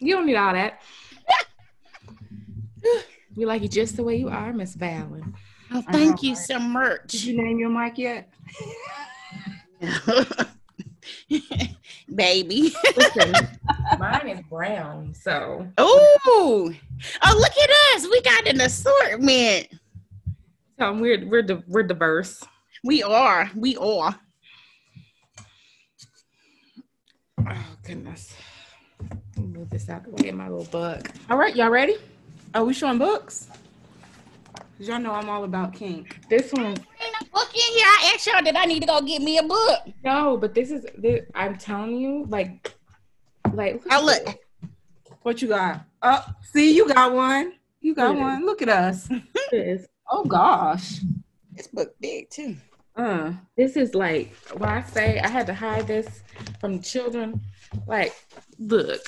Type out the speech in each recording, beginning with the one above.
You don't need all that. we like you just the way you are, Miss Valen. Oh, uh-huh. thank you so much. Did you name your mic yet? Baby. Listen, mine is brown, so Ooh. Oh, look at us. We got an assortment. so we're we're di- we're diverse. We are. We are. Oh goodness. Let me Move this out the way, my little book. All right, y'all ready? Are we showing books? Cause y'all know I'm all about kink. This one, Ain't no book in here. I asked y'all that I need to go get me a book. no, but this is. This, I'm telling you, like, like. Oh, look. What you got? Oh, see, you got one. You got one. Look at us. Oh gosh. This book big too. Uh, This is like when I say I had to hide this from the children. Like, look,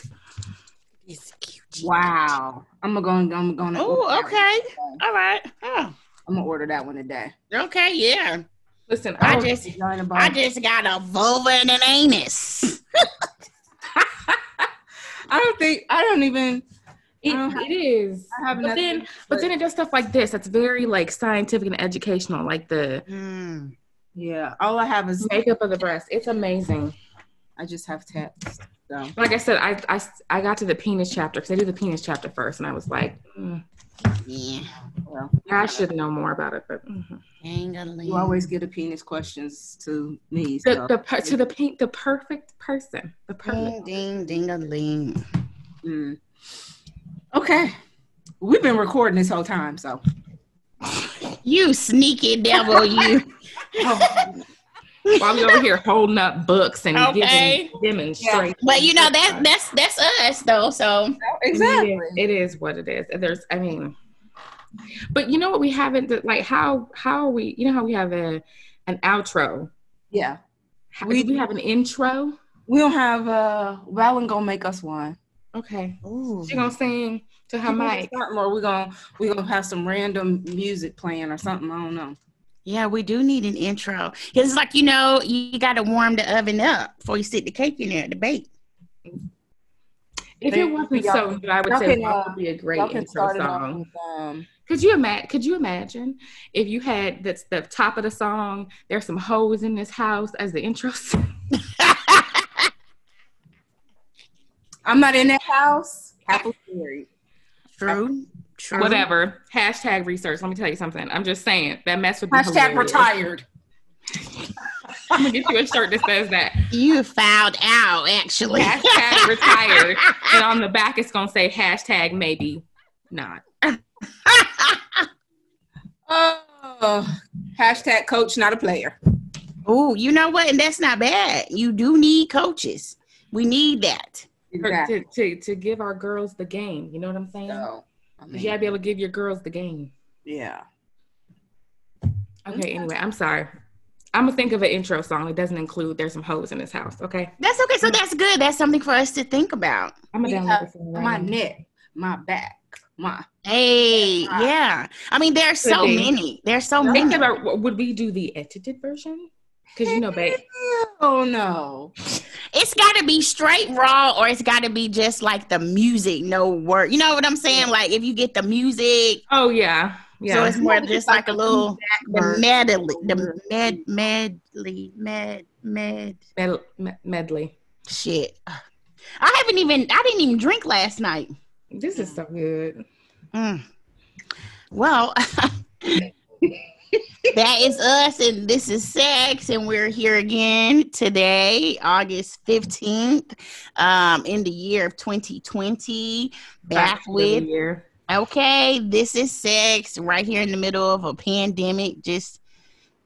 It's cute. wow. I'm gonna go. I'm gonna. Oh, okay. All right. Oh, I'm gonna order that one today. okay. Yeah. listen, I I just, Y'all in the I just got a vulva and an anus. I don't think. I don't even. it, don't have- it is. But then, but then it does stuff like this. That's very like scientific and educational, like the Mm. Yeah. All I have is. makeup of the breast. It's amazing. I just have text. So Like I said, I I, I got to the penis chapter because I do the penis chapter first, and I was like, mm, Yeah. well, I should know more about it. But mhm. you always get a penis questions to me. the So. the per- to the pink the perfect person, the perfect. Ding ding ding a ling. Mm. Okay. We've been recording this whole time, so You sneaky devil, you. While we're over here holding up books and Okay. giving demonstrations. But you know that that's that's us though. So exactly. It is, it is what it is. There's, I mean, but you know what? We haven't like how how are we? You know how we have a an outro. Yeah. How, We- we we have an intro. We don't have uh Valen gonna make us one. Okay, Ooh. she gonna sing to her mic. Something, or we gonna we're gonna have some random music playing or something. I don't know. Yeah, we do need an intro. 'Cause It's like you know, you got to warm the oven up before you stick the cake in there to bake. If it wasn't so good, I would say can, that uh, would be a great intro start it off song. with um Could you imagine? Could you imagine if you had that's the top of the song? There's some hoes in this house as the intro. song? I'm not in that house. Apple Theory. True. True. Whatever. Hashtag research. Let me tell you something. I'm just saying that mess would be Hashtag hilarious. retired. I'm gonna get you a shirt that says that. You found out actually. Hashtag retired. And on the back it's gonna say hashtag maybe not. Oh, hashtag coach, not a player. oh, you know what? And that's not bad. You do need coaches. We need that. Exactly. To, to to give our girls the game. You know what I'm saying? So, I mean, You gotta be able to give your girls the game. yeah. Okay, anyway, I'm sorry. I'm gonna think of an intro song that doesn't include there's some hoes in this house. Okay. That's okay. So that's good. That's something for us to think about. I'm gonna download this right My now. neck, my back, my. Hey, yeah. I mean, there's so be. many. There's so Think many. about would we do the edited version? Because you know, babe. Oh no. It's got to be straight raw, or it's got to be just like the music, no word. You know what I'm saying? Like if you get the music, Oh yeah, yeah. so it's more just like a little the medley, the med medley, med med Med- med- medley. shit. I haven't even. I didn't even drink last night. This is so good. Mm. Well, that is us, and this is sex, and we're here again today, August fifteenth, um, in the year of 2020. Back the with okay, this is sex, right here in the middle of a pandemic. Just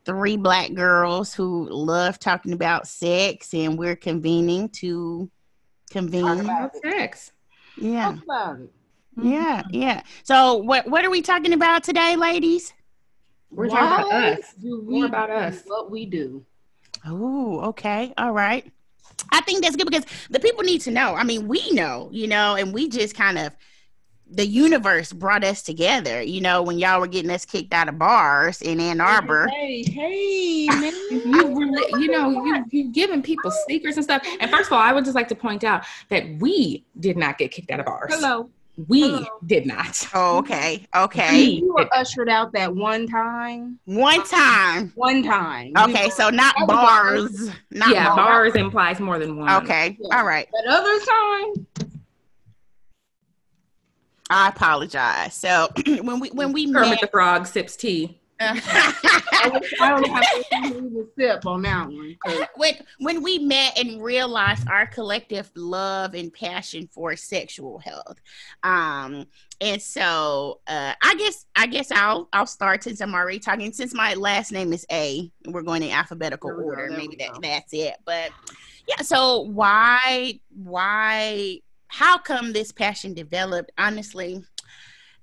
three black girls who love talking about sex, and we're convening to convene. about sex. Yeah. Talk about it. Yeah, yeah. So what what are we talking about today, ladies? We're talking about us. do More we about do us. What we do. Oh, okay. All right. I think that's good because the people need to know. I mean, we know, you know, and we just kind of the universe brought us together. You know, when y'all were getting us kicked out of bars in Ann Arbor. Hey, hey, man. you really, you know, you you giving people secrets and stuff. And first of all, I would just like to point out that we did not get kicked out of bars. Hello. We Hello. did not. Oh, okay. Okay. You were ushered out that one time. One time. One time. Okay, so not That was bars. Not yeah, bars. bars implies more than one. Okay. Yeah. All right. But other time. I apologize. So when we when we Kermit met, the Frog sips tea. I don't have to sip on that one. when when we met and realized our collective love and passion for sexual health um and so uh i guess i guess i'll i'll start since i'm already talking since my last name is a we're going in alphabetical go, order maybe that that's it but yeah so why why how come this passion developed honestly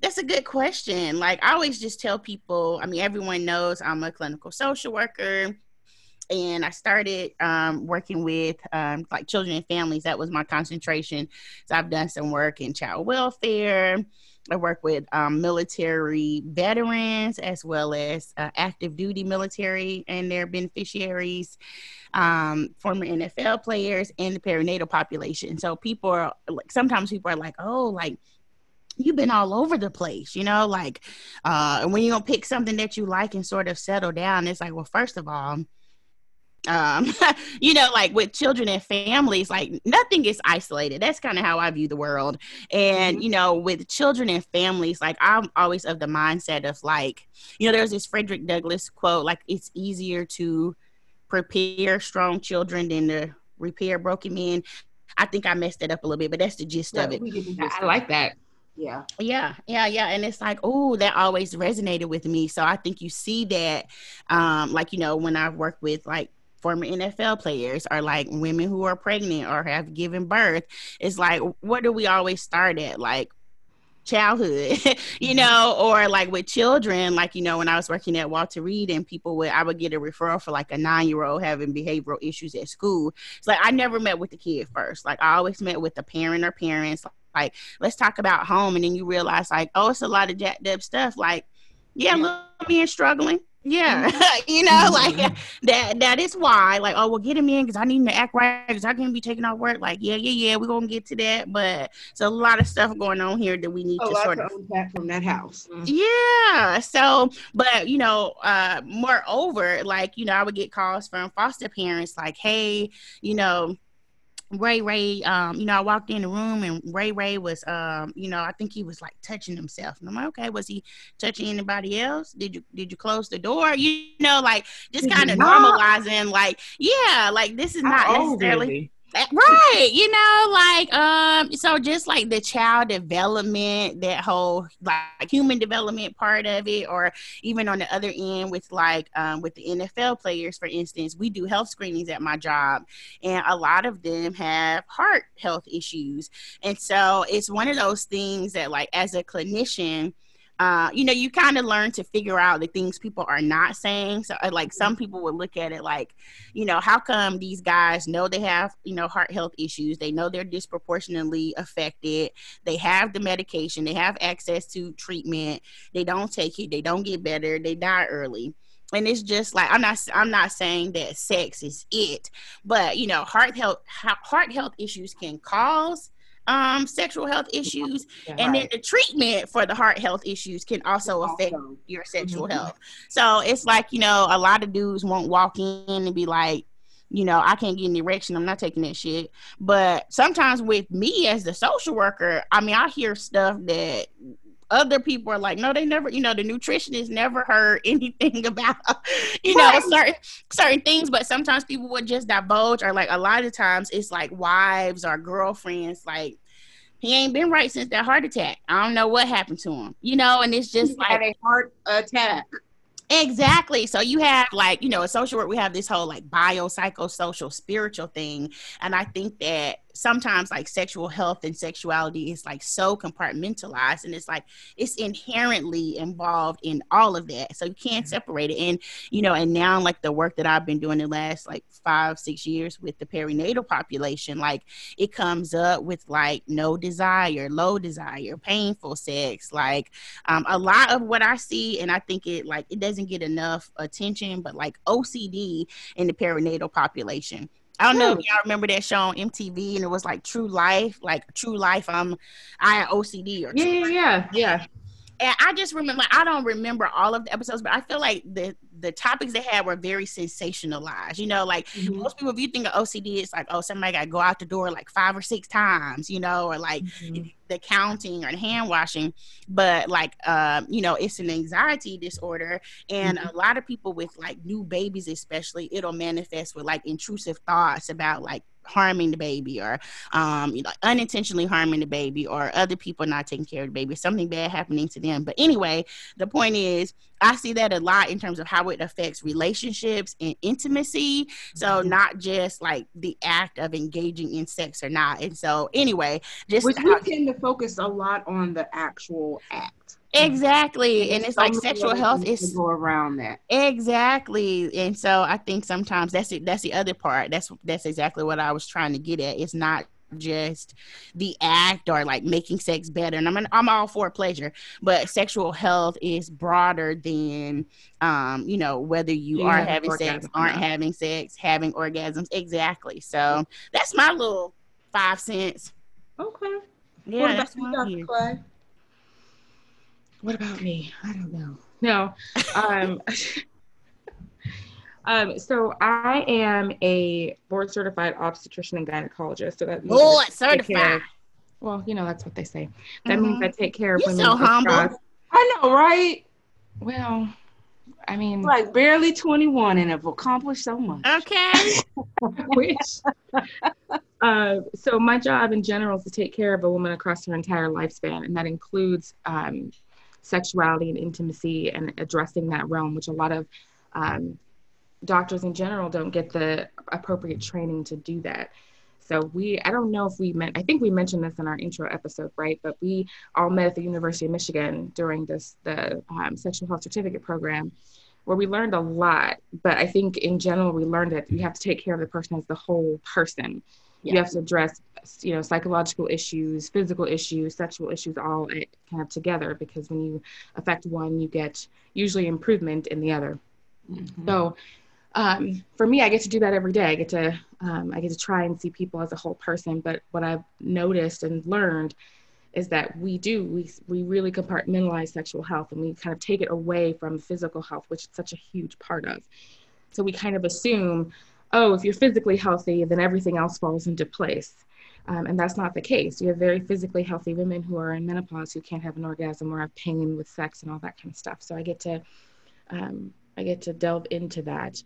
that's a good question. Like I always just tell people, I mean, everyone knows I'm a clinical social worker and I started um, working with um, like children and families. That was my concentration. So I've done some work in child welfare. I work with um, military veterans as well as uh, active duty military and their beneficiaries, um, former NFL players, and the perinatal population. So people are like, sometimes people are like, oh, like you've been all over the place, you know, like uh when you're gonna pick something that you like and sort of settle down, it's like, well, first of all, um, you know, like with children and families, like nothing is isolated. That's kind of how I view the world. And, you know, with children and families, like I'm always of the mindset of like, you know, there's this Frederick Douglass quote, like it's easier to prepare strong children than to repair broken men. I think I messed it up a little bit, but that's the gist of it. we get the I, gist. I like that. Yeah. Yeah, yeah, yeah. And it's like, oh, that always resonated with me. So I think you see that, um, like, you know, when I work with like former NFL players or like women who are pregnant or have given birth, it's like, what do we always start at? Like, childhood you know or like with children like you know when i was working at walter reed and people would i would get a referral for like a nine year old having behavioral issues at school it's like i never met with the kid first like i always met with the parent or parents like let's talk about home and then you realize like oh it's a lot of jacked up stuff like yeah little man struggling yeah you know like that that is why like oh well get him in because i need him to act right because i can't be taking off work like yeah yeah yeah we're gonna get to that but it's a lot of stuff going on here that we need A to sort to of unpack from that house. yeah. So, but you know, uh, moreover, like you know, I would get calls from foster parents, like, "Hey, you know." Ray Ray, um, you know, I walked in the room and Ray Ray was, um, you know, I think he was like touching himself. And I'm like, okay, was he touching anybody else? Did you did you close the door? You know, like just kind of normalizing, like, yeah, like this is not How necessarily right you know like um so just like the child development that whole like human development part of it or even on the other end with like um with the nfl players for instance we do health screenings at my job and a lot of them have heart health issues. And so it's one of those things that like as a clinician uh, you know, you kind of learn to figure out the things people are not saying. So, uh, like, some people would look at it like, you know, how come these guys know they have, you know, heart health issues? They know they're disproportionately affected. They have the medication, they have access to treatment. They don't take it, they don't get better, they die early. And it's just like I'm not I'm not saying that sex is it, but you know, heart health heart health issues can cause um sexual health issues and then the treatment for the heart health issues can also affect Also, your sexual Mhm. health. So it's like, you know, a lot of dudes won't walk in and be like, you know, I can't get an erection. I'm not taking that shit. But sometimes with me as the social worker, I mean, I hear stuff that other people are like, no, they never, you know, the nutritionist never heard anything about, you know, Right. certain certain things. But sometimes people would just divulge, or like a lot of times it's like wives or girlfriends, like he ain't been right since that heart attack. I don't know what happened to him, you know, and it's just He like a heart attack. Exactly. So you have like, you know, in social work, we have this whole like biopsychosocial spiritual thing. And I think that sometimes like sexual health and sexuality is like so compartmentalized and it's like it's inherently involved in all of that. So you can't separate it. And you know and now like the work that i've been doing the last like five six years with the perinatal population like it comes up with like no desire low desire painful sex like um, a lot of what i see and i think it like it doesn't get enough attention but like ocd in the perinatal population I don't know if y'all remember that show on MTV and it was like True Life, like True Life. Um, I had OCD or yeah, yeah, yeah, yeah. And I just remember, like, I don't remember all of the episodes, but I feel like the the topics they had were very sensationalized. You know, like mm-hmm. most people, if you think of OCD, it's like, oh, somebody got to go out the door like five or six times, you know, or like mm-hmm. the counting or the hand washing. But like, um, you know, it's an anxiety disorder, and mm-hmm. a lot of people with like new babies, especially, it'll manifest with like intrusive thoughts about like harming the baby or um, you know, unintentionally harming the baby or other people not taking care of the baby, something bad happening to them. But anyway, the point is, I see that a lot in terms of how it affects relationships and intimacy. So mm-hmm. not just like the act of engaging in sex or not. And so anyway, just Which we tend to focus a lot on the actual act. Exactly. And it's like sexual health is go around that. Exactly. And so I think sometimes that's it that's the other part. That's that's exactly what I was trying to get at. It's not just the act or like making sex better. And I'm I'm all for pleasure, but sexual health is broader than um, you know, whether you yeah, are having sex, aren't yeah. having sex, having orgasms. Exactly. So that's my little five cents. Okay. Yeah, that's my Clay? What about me? I don't know. No. Um, um, so I am a board certified obstetrician and gynecologist. So that board certified. well, you know that's what they say. That mm-hmm. means I take care of You're women. So humble. I know, right? Well, I mean, like barely 21 and have accomplished so much. Okay. Which, uh, so my job in general is to take care of a woman across her entire lifespan, and that includes um, sexuality and intimacy and addressing that realm, which a lot of um, doctors in general don't get the appropriate training to do that. So we, I don't know if we meant, I think we mentioned this in our intro episode, right? But we all met at the University of Michigan during this, the um, sexual health certificate program where we learned a lot. But I think in general, we learned that you have to take care of the person as the whole person. Yeah. You have to address, you know, psychological issues, physical issues, sexual issues, all kind of together. Because when you affect one, you get usually improvement in the other. Mm-hmm. So, um, for me, I get to do that every day. I get to, um, I get to try and see people as a whole person. But what I've noticed and learned is that we do we we really compartmentalize sexual health and we kind of take it away from physical health, which is such a huge part of. So we kind of assume oh, if you're physically healthy, then everything else falls into place. Um, and that's not the case. You have very physically healthy women who are in menopause who can't have an orgasm or have pain with sex and all that kind of stuff. So I get to, um, I get to delve into that.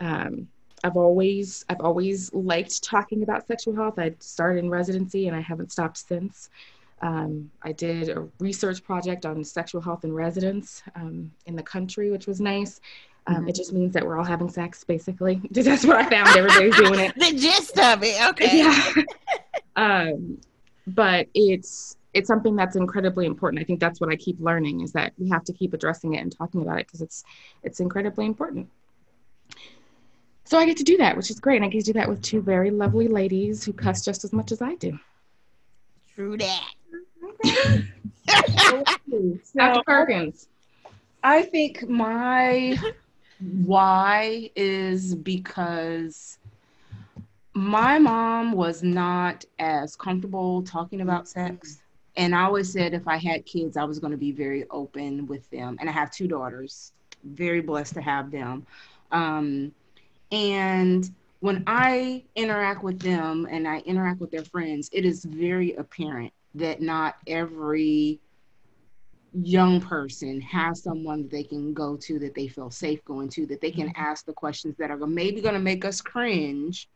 Um, I've always, I've always liked talking about sexual health. I started in residency and I haven't stopped since. Um, I did a research project on sexual health in residence um, in the country, which was nice. Um, it just means that we're all having sex, basically. That's what I found. Everybody's doing it. the gist of it, okay. Yeah. um, but it's it's something that's incredibly important. I think that's what I keep learning is that we have to keep addressing it and talking about it because it's it's incredibly important. So I get to do that, which is great. And I get to do that with two very lovely ladies who cuss just as much as I do. True that. so, Dr. Perkins. I think my why is because my mom was not as comfortable talking about sex. And I always said if I had kids, I was going to be very open with them. And I have two daughters, very blessed to have them. Um, and when I interact with them and I interact with their friends, it is very apparent that not every young person has someone that they can go to that they feel safe going to that they can mm-hmm. ask the questions that are maybe going to make us cringe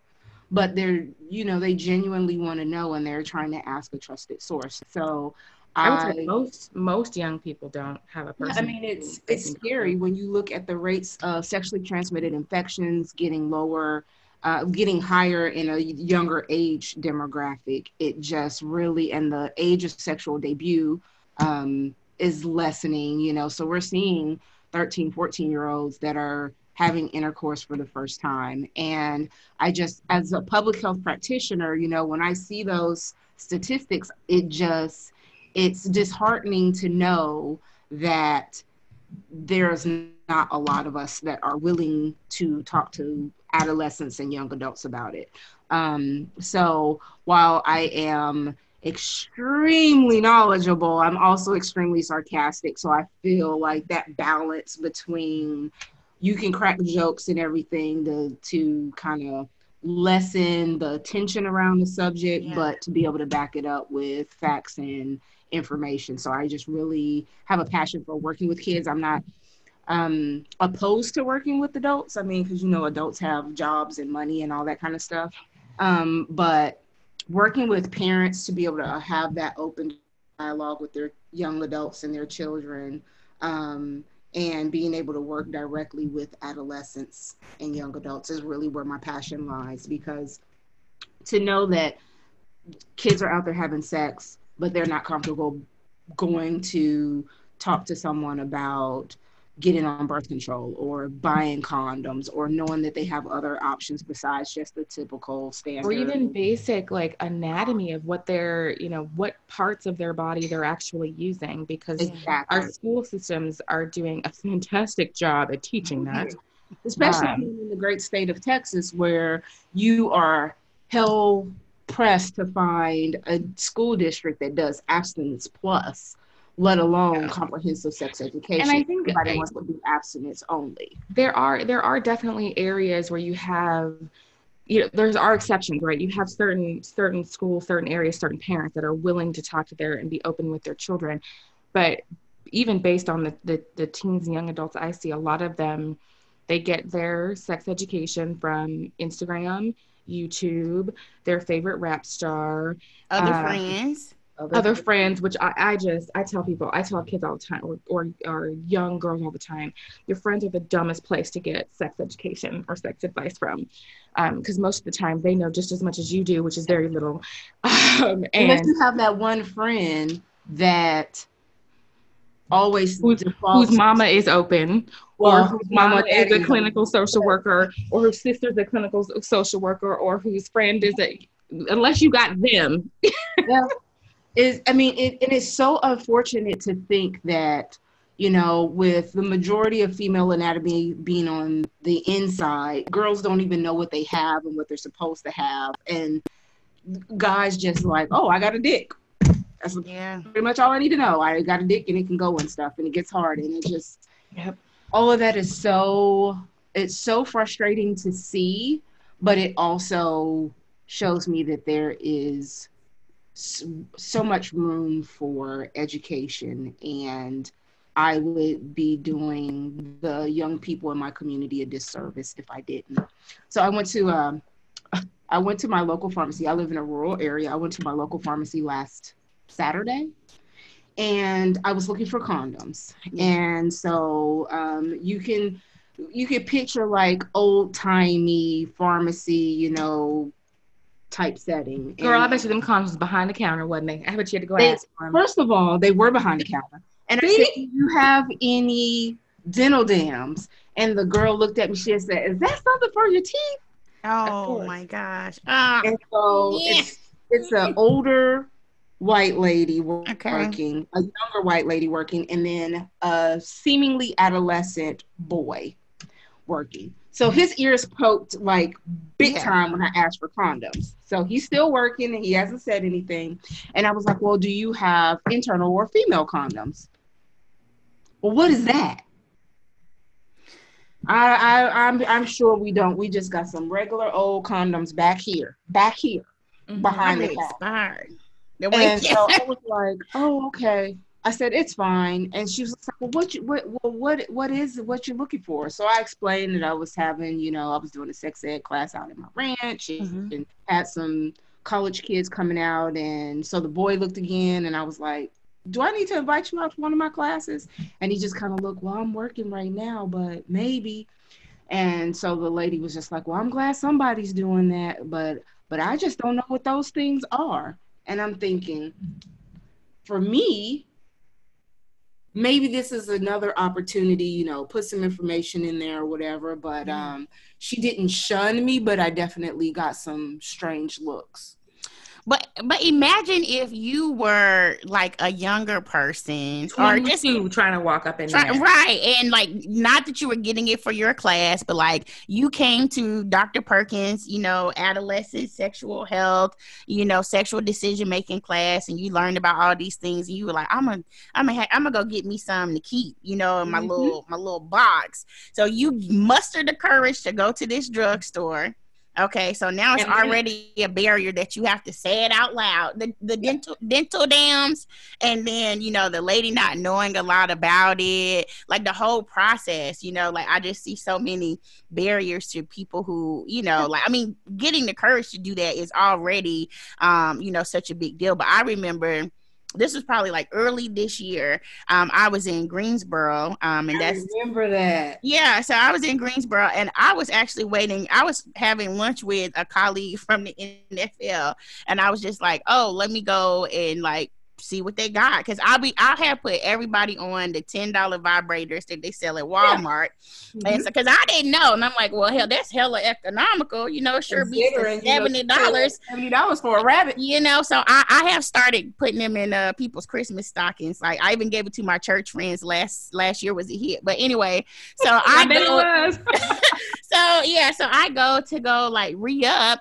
but they're you know they genuinely want to know and they're trying to ask a trusted source so I would I, say most most young people don't have a person. I mean, it's it's scary when you look at the rates of sexually transmitted infections getting lower, uh, getting higher in a younger age demographic. It just really, and the age of sexual debut um, is lessening, you know. So we're seeing 13, 14 year olds that are having intercourse for the first time. And I just, as a public health practitioner, you know, when I see those statistics, it just, it's disheartening to know that there's not a lot of us that are willing to talk to adolescents and young adults about it. Um, so while I am extremely knowledgeable, I'm also extremely sarcastic. So I feel like that balance between you can crack jokes and everything to to kind of lessen the tension around the subject, yeah. but to be able to back it up with facts and information. So I just really have a passion for working with kids. I'm not um, opposed to working with adults. I mean, because you know, adults have jobs and money and all that kind of stuff. Um, but working with parents to be able to have that open dialogue with their young adults and their children um, and being able to work directly with adolescents and young adults is really where my passion lies because to know that kids are out there having sex but they're not comfortable going to talk to someone about getting on birth control or buying condoms or knowing that they have other options besides just the typical standard or even basic like anatomy of what they're you know what parts of their body they're actually using because exactly. our school systems are doing a fantastic job at teaching that especially um, in the great state of texas where you are hell pressed to find a school district that does abstinence plus let alone yeah. comprehensive sex education. And I think everybody I, wants to do abstinence only. There are there are definitely areas where you have you know there's are exceptions right you have certain certain schools certain areas certain parents that are willing to talk to their and be open with their children but even based on the, the the teens and young adults i see a lot of them they get their sex education from instagram youtube their favorite rap star other uh, friends other, other friends, which I, I just I tell people, I tell kids all the time, or, or or young girls all the time, your friends are the dumbest place to get sex education or sex advice from, because um, most of the time they know just as much as you do, which is very little. Um, and Unless you have that one friend that always whose, whose mama is open well, or whose mama, mama is a clinical social worker or whose sister's a clinical social worker or whose friend is a unless you got them. Yeah is i mean it, it is so unfortunate to think that you know with the majority of female anatomy being on the inside girls don't even know what they have and what they're supposed to have. And guys just like oh i got a dick. That's yeah. pretty much all i need to know. I got a dick and it can go and stuff and it gets hard and it just yep. All of that is so it's so frustrating to see but it also shows me that there is so much room for education and I would be doing the young people in my community a disservice if I didn't. So I went to um, I went to my local pharmacy. I live in a rural area. I went to my local pharmacy last Saturday, and I was looking for condoms. And so um, you can you can picture like old timey pharmacy, you know, type setting. Girl, and I bet you them condoms behind the counter, wasn't they? I bet you had to go they, ask for them. First of all, they were behind the counter. And I said, Do you have any dental dams? And the girl looked at me, she said, Is that something for your teeth? Oh my gosh. Ah, and so yeah. it's it's an older white lady working, okay. a younger white lady working, and then a seemingly adolescent boy working. So his ears poked like big yeah. time when I asked for condoms. So he's still working and he hasn't said anything. And I was like, Well, do you have internal or female condoms? Well, what is that? I, I I'm I'm sure we don't. We just got some regular old condoms back here, back here, mm-hmm. behind the expired. And so I was like, oh, okay. I said it's fine, and she was like, "Well, what you what well, what what is what you're looking for?" So I explained that I was having, you know, I was doing a sex ed class out in my ranch, mm-hmm. and had some college kids coming out, and so the boy looked again, and I was like, "Do I need to invite you out to one of my classes?" And he just kind of looked, "Well, I'm working right now, but maybe." And so the lady was just like, "Well, I'm glad somebody's doing that, but but I just don't know what those things are." And I'm thinking, for me, maybe this is another opportunity, you know, put some information in there or whatever. But Mm-hmm. um, she didn't shun me, but I definitely got some strange looks. But but imagine if you were like a younger person or just you trying to walk up in Try, there. right and like not that you were getting it for your class but like you came to dr perkins you know adolescent sexual health you know sexual decision making class and you learned about all these things and you were like i'm gonna i'm gonna i'm gonna go get me some to keep you know in my Mhm. little my little box so you mustered the courage to go to this drugstore Okay, so now it's already a barrier that you have to say it out loud. The the dental dental dams and then you know the lady not knowing a lot about it like the whole process you know like i just see so many barriers to people who you know like i mean getting the courage to do that is already um you know such a big deal. But i remember this was probably like early this year um i was in greensboro um and that's remember that. yeah, so I was in Greensboro and I was actually waiting. I was having lunch with a colleague from the NFL and I was just like, "Oh, let me go and like see what they got cuz I'll be I'll have put everybody on the $10 vibrators that they sell at Walmart. And so cuz I didn't know and I'm like, "Well, hell, that's hella economical, you know, sure beats the Considering, you know, $70." Seventy dollars for a rabbit. you know so I, I have started putting them in uh people's christmas stockings like i even gave it to my church friends last last year was a hit but anyway so i I go, was. so yeah so i go to go like re-up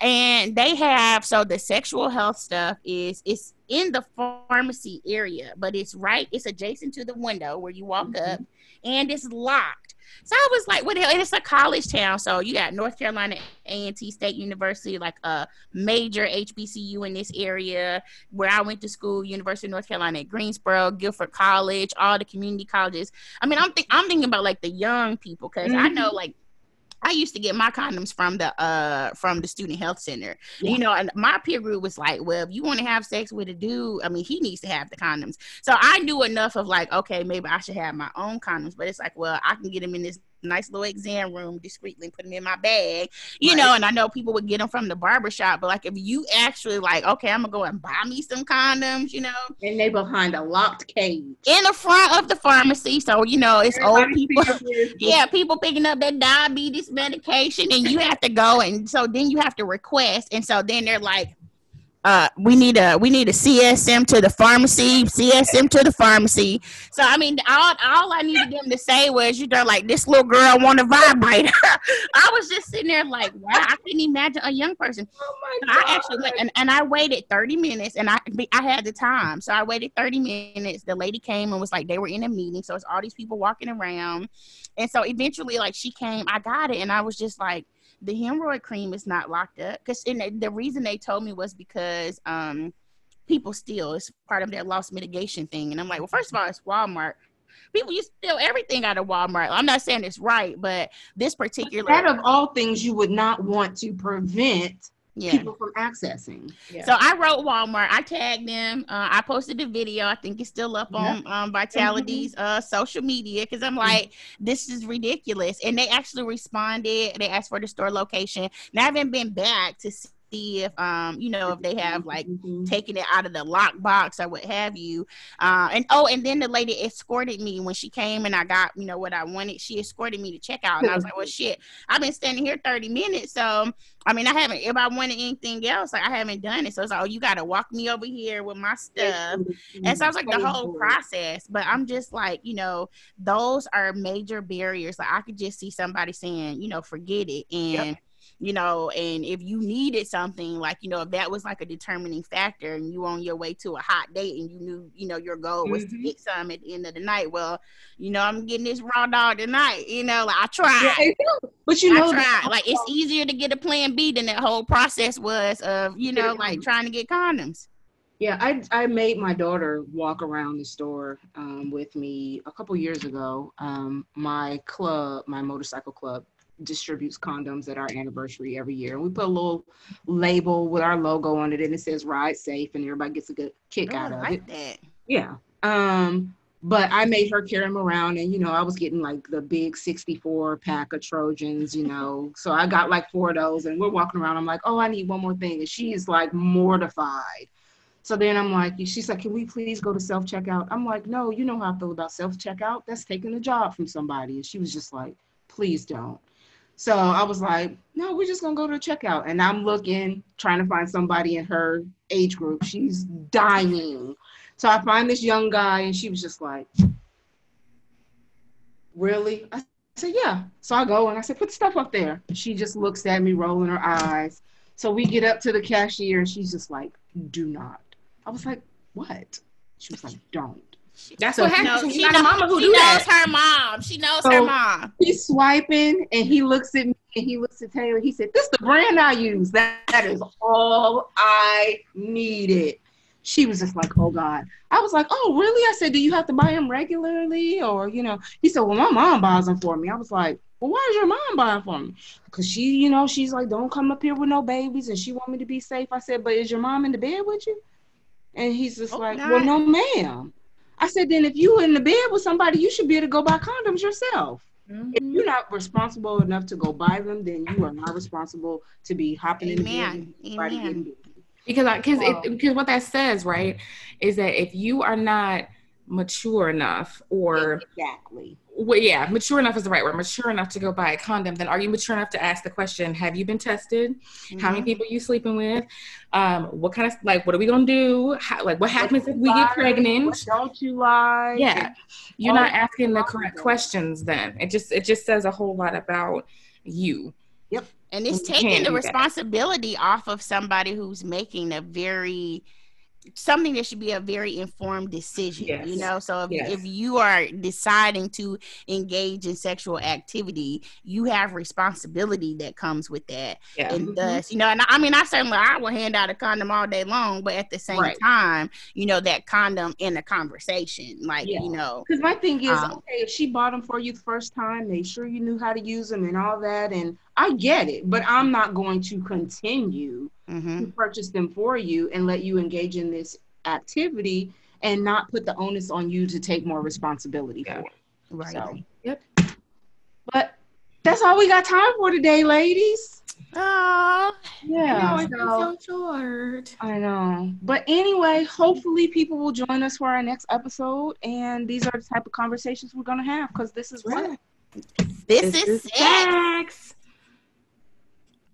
and they have so the sexual health stuff is it's in the pharmacy area but it's right it's adjacent to the window where you walk Mhm. up and it's locked so I was like, what the hell? And it's a college town. So you got North Carolina A&T State University, like a major HBCU in this area where I went to school, University of North Carolina at Greensboro, Guilford College, all the community colleges. I mean, I'm think I'm thinking about like the young people because I Mhm. know like I used to get my condoms from the uh from the student health center. Yeah. You know, and my peer group was like, well, if you want to have sex with a dude, I mean, he needs to have the condoms. So I knew enough of like, okay, maybe I should have my own condoms. But it's like, well, I can get them in this nice little exam room discreetly put them in my bag, you Right. know. And I know people would get them from the barber shop, but like if you actually like, okay, I'm gonna go and buy me some condoms, you know, And they behind a locked cage. in the front of the pharmacy. So you know, it's old people. see your business. Yeah, people picking up their diabetes medication, and you have to go, and so then you have to request, and so then they're like, uh, we need a we need a CSM to the pharmacy, CSM to the pharmacy. So I mean, all all I needed them to say was, you know, like this little girl want a vibrator. I was just sitting there like, wow, I couldn't imagine a young person. Oh my So god. I actually went and, and I waited 30 minutes and I I had the time. So I waited 30 minutes. The lady came and was like, they were in a meeting. So it's all these people walking around. And so eventually, like she came, I got it, and I was just like, the hemorrhoid cream is not locked up. Cause and the, reason they told me was because um people steal. It's part of their loss mitigation thing. And I'm like, well, first of all, it's Walmart. People you steal everything out of Walmart. I'm not saying it's right, but this particular that of all things you would not want to prevent yeah. people from accessing. So I wrote Walmart. I tagged them. Uh, I posted the video. I think it's still up on um, Vitality's uh, social media because I'm like, this is ridiculous. And they actually responded. They asked for the store location. Now I haven't been back to see if um you know if they have like Mhm. taking it out of the lockbox or what have you. Uh, and oh, and then the lady escorted me when she came and I got you know what I wanted. She escorted me to check out, and I was like, well, shit, I've been standing here thirty minutes, so I mean, I haven't. If I wanted anything else, like I haven't done it. So it's like, oh, you got to walk me over here with my stuff. And so I was like the whole process, but I'm just like, you know, those are major barriers. Like I could just see somebody saying, you know, forget it. And, you know, and if you needed something, like, you know, if that was like a determining factor and you on your way to a hot date and you knew, you know, your goal was to Mhm. get some at the end of the night, well, you know, I'm getting this raw dog tonight. You know, like I tried. Yeah. But you know. Like it's easier to get a plan B than that whole process was of, you know, like trying to get condoms. Yeah, I I made my daughter walk around the store um, with me a couple years ago. Um, my club, my motorcycle club, distributes condoms at our anniversary every year, and we put a little label with our logo on it, and it says "Ride Safe," and everybody gets a good kick out of like it. that. Yeah. Um, But I made her carry them around, and you know, I was getting like the big 64 pack of Trojans, you know. so I got like four of those, and we're walking around. I'm like, oh, I need one more thing. And she is like mortified. So then I'm like, she's like, can we please go to self checkout? I'm like, no, you know how I feel about self checkout. That's taking a job from somebody. And she was just like, please don't. So I was like, no, we're just gonna go to checkout. And I'm looking, trying to find somebody in her age group. She's dying. So I find this young guy, and she was just like, Really? I said, Yeah. So I go and I said, Put stuff up there. She just looks at me, rolling her eyes. So we get up to the cashier, and she's just like, Do not. I was like, What? She was like, Don't. That's so what happens. Knows, she knows, mama who she do knows that. her mom. She knows So- her mom. He's swiping, and he looks at me, and he looks at Taylor. He said, This is the brand I use. That, that is all I needed. She was just like, Oh God. I was like, Oh, really? I said, Do you have to buy them regularly? Or, you know, he said, Well, my mom buys them for me. I was like, Well, why is your mom buying for me? Because she, you know, she's like, Don't come up here with no babies and she want me to be safe. I said, But is your mom in the bed with you? And he's just Oh, like, God. Well, no, ma'am. I said, Then if you are in the bed with somebody, you should be able to go buy condoms yourself. Mm-hmm. If you're not responsible enough to go buy them, then you are not responsible to be hopping in the bed Amen. Amen. because because Wow. it, because what that says right is that if you are not mature enough or Exactly. Well, yeah mature enough is the right word. Mature enough to go buy a condom. Then are you mature enough to ask the question have you been tested? How many Mhm. people you sleeping with? Um what kind of like what are we gonna do? How, like what happens if we get What pregnant? Don't you like? yeah you're all not asking the correct questions then. It just it just says a whole lot about you. Yep, And it's And taking the do that. responsibility off of somebody who's making a very something that should be a very informed decision. You know, so if, Yes. if you are deciding to engage in sexual activity, you have responsibility that comes with that. yeah And thus, you know, and I, I mean, I certainly I will hand out a condom all day long, but at the same Right. time, you know, that condom in a conversation, like Yeah. you know, Because my thing is, Um, okay, if she bought them for you the first time, make sure you knew how to use them and all that, and I get it, but I'm not going to continue mhm. to purchase them for you and let you engage in this activity and not put the onus on you to take more responsibility Yeah. for it. right. So, Yep. But that's all we got time for today, ladies. Oh, Yeah. it's been so- so short I know. But anyway, hopefully people will join us for our next episode. And these are the type of conversations we're going to have because this is what this, is, sex. sex